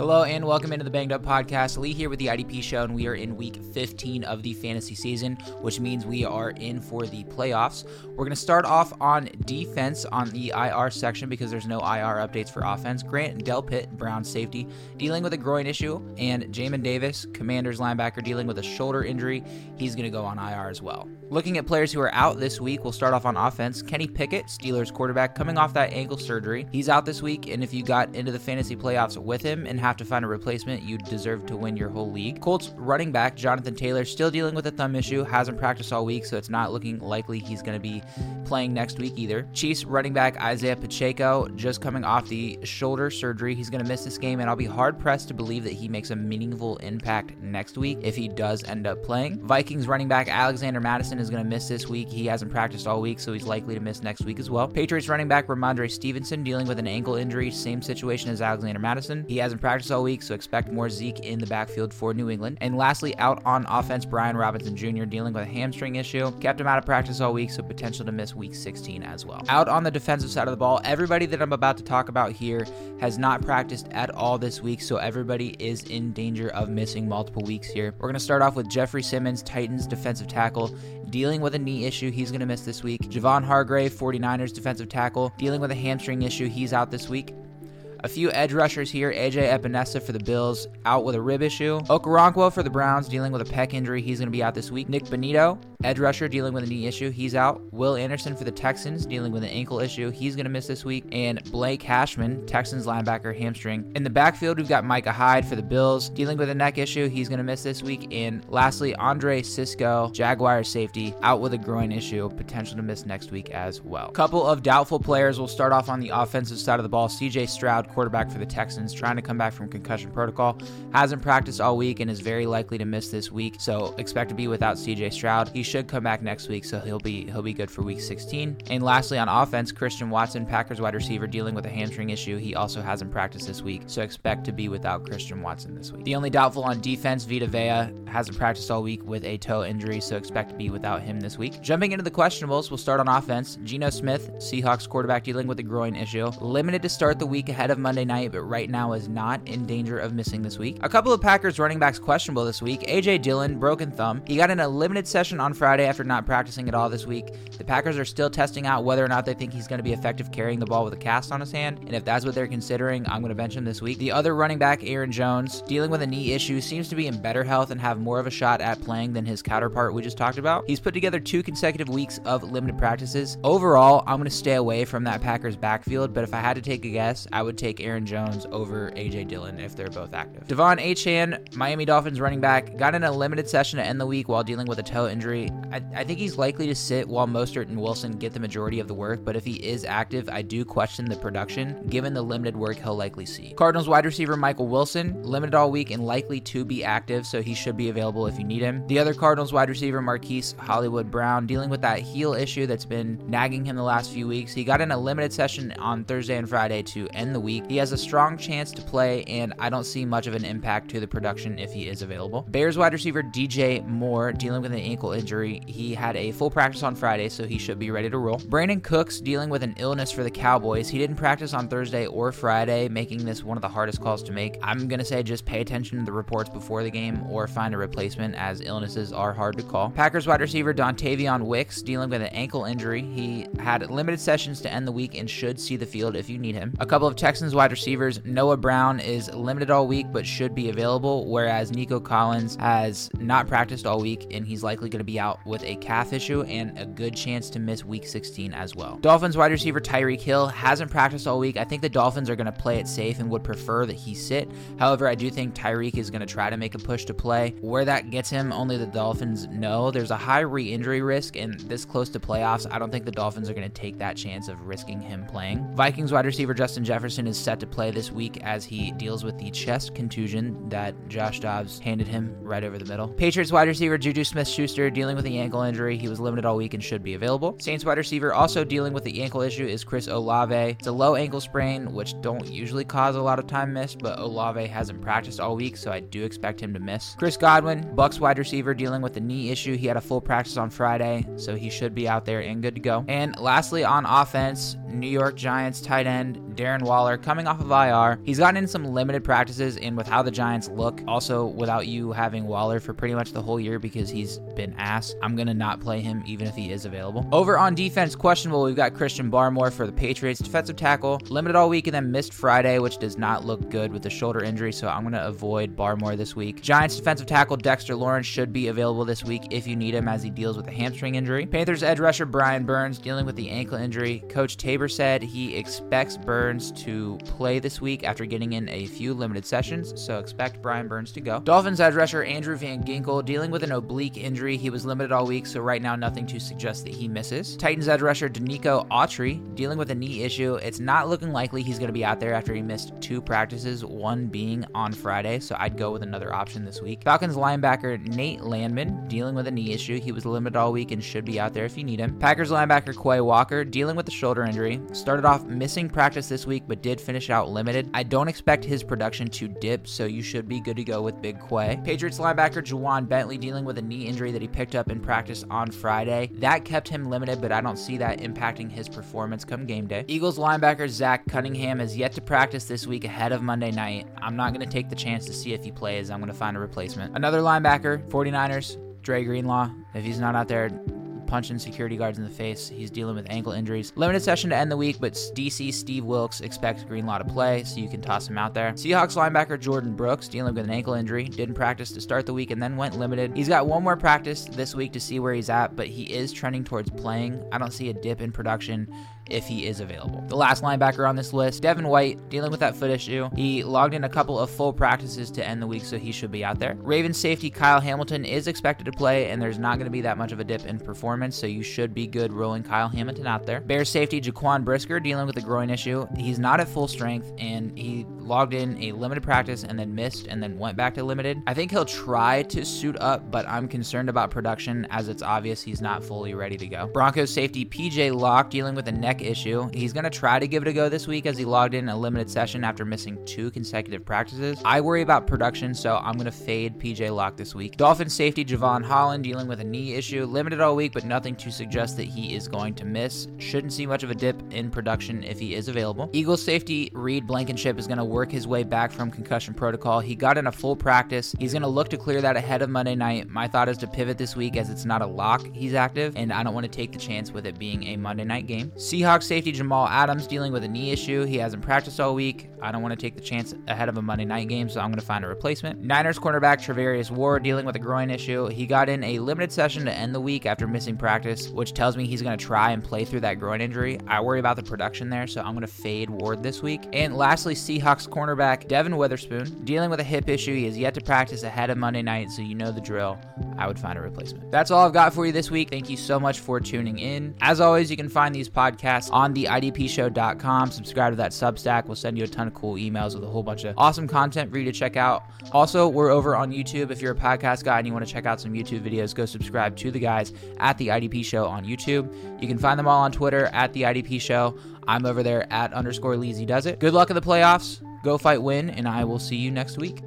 Hello and welcome into the Banged Up Podcast. Lee here with the IDP show, and we are in week 15 of the fantasy season, which means we are in for the playoffs. We're going to start off on defense on the IR section because there's no IR updates for offense. Grant Delpit, Brown safety, dealing with a groin issue, and Jamin Davis, Commanders linebacker, dealing with a shoulder injury. He's going to go on IR as well. Looking at players who are out this week, we'll start off on offense. Kenny Pickett, Steelers quarterback, coming off that ankle surgery. He's out this week, and if you got into the fantasy playoffs with him and have to find a replacement, you deserve to win your whole league. Colts running back Jonathan Taylor still dealing with a thumb issue, hasn't practiced all week, so it's not looking likely he's going to be playing next week either. Chiefs running back Isiah Pacheco just coming off the shoulder surgery. He's going to miss this game, and I'll be hard pressed to believe that he makes a meaningful impact next week if he does end up playing. Vikings running back Alexander Mattison is going to miss this week. He hasn't practiced all week, so he's likely to miss next week as well. Patriots running back Rhamondre Stevenson dealing with an ankle injury, same situation as Alexander Mattison. He hasn't practiced all week week, so expect more Zeke in the backfield for New England. And lastly, out on offense, Brian Robinson Jr. dealing with a hamstring issue. Kept him out of practice all week, so potential to miss week 16 as well. Out on the defensive side of the ball, everybody that I'm about to talk about here has not practiced at all this week, so everybody is in danger of missing multiple weeks here. We're going to start off with Jeffery Simmons, Titans defensive tackle, dealing with a knee issue. He's going to miss this week. Javon Hargrave, 49ers defensive tackle, dealing with a hamstring issue. He's out this week. A few edge rushers here. AJ Epenesa for the Bills, out with a rib issue. Okoronkwo for the Browns, dealing with a pec injury. He's going to be out this week. Nik Bonitto, edge rusher, dealing with a knee issue. He's out. Will Anderson for the Texans, dealing with an ankle issue. He's going to miss this week. And Blake Cashman, Texans linebacker, hamstring. In the backfield, we've got Micah Hyde for the Bills, dealing with a neck issue. He's going to miss this week. And lastly, Andre Cisco, Jaguar safety, out with a groin issue, potential to miss next week as well. A couple of doubtful players. We'll start off on the offensive side of the ball. CJ Stroud, quarterback for the Texans, trying to come back from concussion protocol. Hasn't practiced all week and is very likely to miss this week. So expect to be without CJ Stroud. He should come back next week, so he'll be he'll be good for week 16. And lastly, on offense, Christian Watson, Packers wide receiver, dealing with a hamstring issue. He also hasn't practiced this week, so expect to be without Christian Watson this week. The only doubtful on defense, Vita Vea, hasn't practiced all week with a toe injury, so expect to be without him this week. Jumping into the questionables, we'll start on offense. Geno Smith, Seahawks quarterback, dealing with a groin issue. Limited to start the week ahead of Monday night but right now is not in danger of missing this week. A couple of Packers running backs questionable this week. AJ Dillon, broken thumb. He got in a limited session on Friday after not practicing at all this week. The Packers are still testing out whether or not they think he's going to be effective carrying the ball with a cast on his hand, and if that's what they're considering, I'm going to bench him this week. The other running back, Aaron Jones, dealing with a knee issue, seems to be in better health and have more of a shot at playing than his counterpart we just talked about. He's put together two consecutive weeks of limited practices. Overall, I'm going to stay away from that Packers backfield, but if I had to take a guess, I would take Aaron Jones over AJ Dillon if they're both active. De'Von Achane, Miami Dolphins running back, got in a limited session to end the week while dealing with a toe injury. I, I think he's likely to sit while Mostert and Wilson get the majority of the work, but if he is active, I do question the production given the limited work he'll likely see. Cardinals wide receiver Michael Wilson, limited all week and likely to be active, so he should be available if you need him. The other Cardinals wide receiver Marquise Hollywood Brown, dealing with that heel issue that's been nagging him the last few weeks. He got in a limited session on Thursday and Friday to end the week. He has a strong chance to play, and I don't see much of an impact to the production if he is available. Bears wide receiver DJ Moore dealing with an ankle injury. He had a full practice on Friday, so he should be ready to roll. Brandin Cooks dealing with an illness for the Cowboys. He didn't practice on Thursday or Friday, making this one of the hardest calls to make. I'm going to say just pay attention to the reports before the game or find a replacement as illnesses are hard to call. Packers wide receiver Dontayvion Wicks dealing with an ankle injury. He had limited sessions to end the week and should see the field if you need him. A couple of Texans wide receivers, Noah Brown is limited all week but should be available, whereas Nico Collins has not practiced all week and he's likely going to be out with a calf issue and a good chance to miss week 16 as well. Dolphins wide receiver Tyreek Hill hasn't practiced all week. I think the Dolphins are going to play it safe and would prefer that he sit. However, I do think Tyreek is going to try to make a push to play. Where that gets him, only the Dolphins know. There's a high re injury risk, and this close to playoffs, I don't think the Dolphins are going to take that chance of risking him playing. Vikings wide receiver Justin Jefferson is set to play this week as he deals with the chest contusion that Josh Dobbs handed him right over the middle. Patriots wide receiver Juju Smith Schuster dealing with the ankle injury. He was limited all week and should be available. Saints wide receiver also dealing with the ankle issue is Chris Olave. It's a low ankle sprain, which don't usually cause a lot of time missed, but Olave hasn't practiced all week, so I do expect him to miss. Chris Godwin, Bucs wide receiver, dealing with the knee issue. He had a full practice on Friday, so he should be out there and good to go. And lastly, on offense, New York Giants tight end Darren Waller coming off of IR. He's gotten in some limited practices, and with how the Giants look, also without you having Waller for pretty much the whole year because he's been ass, I'm gonna not play him even if he is available. Over on defense, questionable. We've got Christian Barmore for the Patriots, defensive tackle, limited all week and then missed Friday, which does not look good with the shoulder injury. So I'm gonna avoid Barmore this week. Giants defensive tackle Dexter Lawrence should be available this week if you need him as he deals with a hamstring injury. Panthers edge rusher Brian Burns dealing with the ankle injury. Coach Tabor said he expects Burns to play this week after getting in a few limited sessions, so expect Brian Burns to go. Dolphins edge rusher Andrew Van Ginkel dealing with an oblique injury. He was limited all week, so right now nothing to suggest that he misses. Titans edge rusher Denico Autry dealing with a knee issue. It's not looking likely he's going to be out there after he missed two practices, one being on Friday, so I'd go with another option this week. Falcons linebacker Nate Landman dealing with a knee issue. He was limited all week and should be out there if you need him. Packers linebacker Quay Walker dealing with a shoulder injury. Started off missing practice this week, but did finish out limited. I don't expect his production to dip, so you should be good to go with Big Quay. Patriots linebacker Ja'Whaun Bentley dealing with a knee injury that he picked up in practice on Friday. That kept him limited, but I don't see that impacting his performance come game day. Eagles linebacker Zach Cunningham has yet to practice this week ahead of Monday night. I'm not going to take the chance to see if he plays. I'm going to find a replacement. Another linebacker, 49ers, Dre Greenlaw. If he's not out there, punching security guards in the face. He's dealing with ankle injuries. Limited session to end the week, but DC Steve Wilks expects Greenlaw to play, so you can toss him out there. Seahawks linebacker Jordyn Brooks dealing with an ankle injury. Didn't practice to start the week and then went limited. He's got one more practice this week to see where he's at, but he is trending towards playing. I don't see a dip in production if he is available. The last linebacker on this list, Devin White, dealing with that foot issue. He logged in a couple of full practices to end the week, so he should be out there. Ravens safety Kyle Hamilton is expected to play, and there's not going to be that much of a dip in performance, so you should be good rolling Kyle Hamilton out there. Bears safety Jaquan Brisker dealing with a groin issue. He's not at full strength, and he logged in a limited practice and then missed and then went back to limited. I think he'll try to suit up, but I'm concerned about production as it's obvious he's not fully ready to go. Broncos safety PJ Locke dealing with a neck issue. He's going to try to give it a go this week as he logged in a limited session after missing two consecutive practices. I worry about production, so I'm going to fade PJ Locke this week. Dolphins safety Jevon Holland dealing with a knee issue. Limited all week, but nothing to suggest that he is going to miss. Shouldn't see much of a dip in production if he is available. Eagles safety Reed Blankenship is going to work his way back from concussion protocol. He got in a full practice. He's going to look to clear that ahead of Monday night. My thought is to pivot this week as it's not a lock. He's active, and I don't want to take the chance with it being a Monday night game. Seahawks safety Jamal Adams dealing with a knee issue. He hasn't practiced all week. I don't want to take the chance ahead of a Monday night game, so I'm going to find a replacement. Niners cornerback Charvarius Ward dealing with a groin issue. He got in a limited session to end the week after missing practice, which tells me he's going to try and play through that groin injury. I worry about the production there, so I'm going to fade Ward this week. And lastly, Seahawks cornerback Devon Witherspoon dealing with a hip issue. He has yet to practice ahead of Monday night, so you know the drill. I would find a replacement. That's all I've got for you this week. Thank you so much for tuning in. As always, you can find these podcasts on the IDPshow.com. Subscribe to that Substack. We'll send you a ton of cool emails with a whole bunch of awesome content for you to check out. Also, we're over on YouTube. If you're a podcast guy and you want to check out some YouTube videos, go subscribe to the guys at the IDP Show on YouTube. You can find them all on Twitter at the IDP Show. I'm over there at underscore Leezy Does It. Good luck in the playoffs. Go fight, win, and I will see you next week.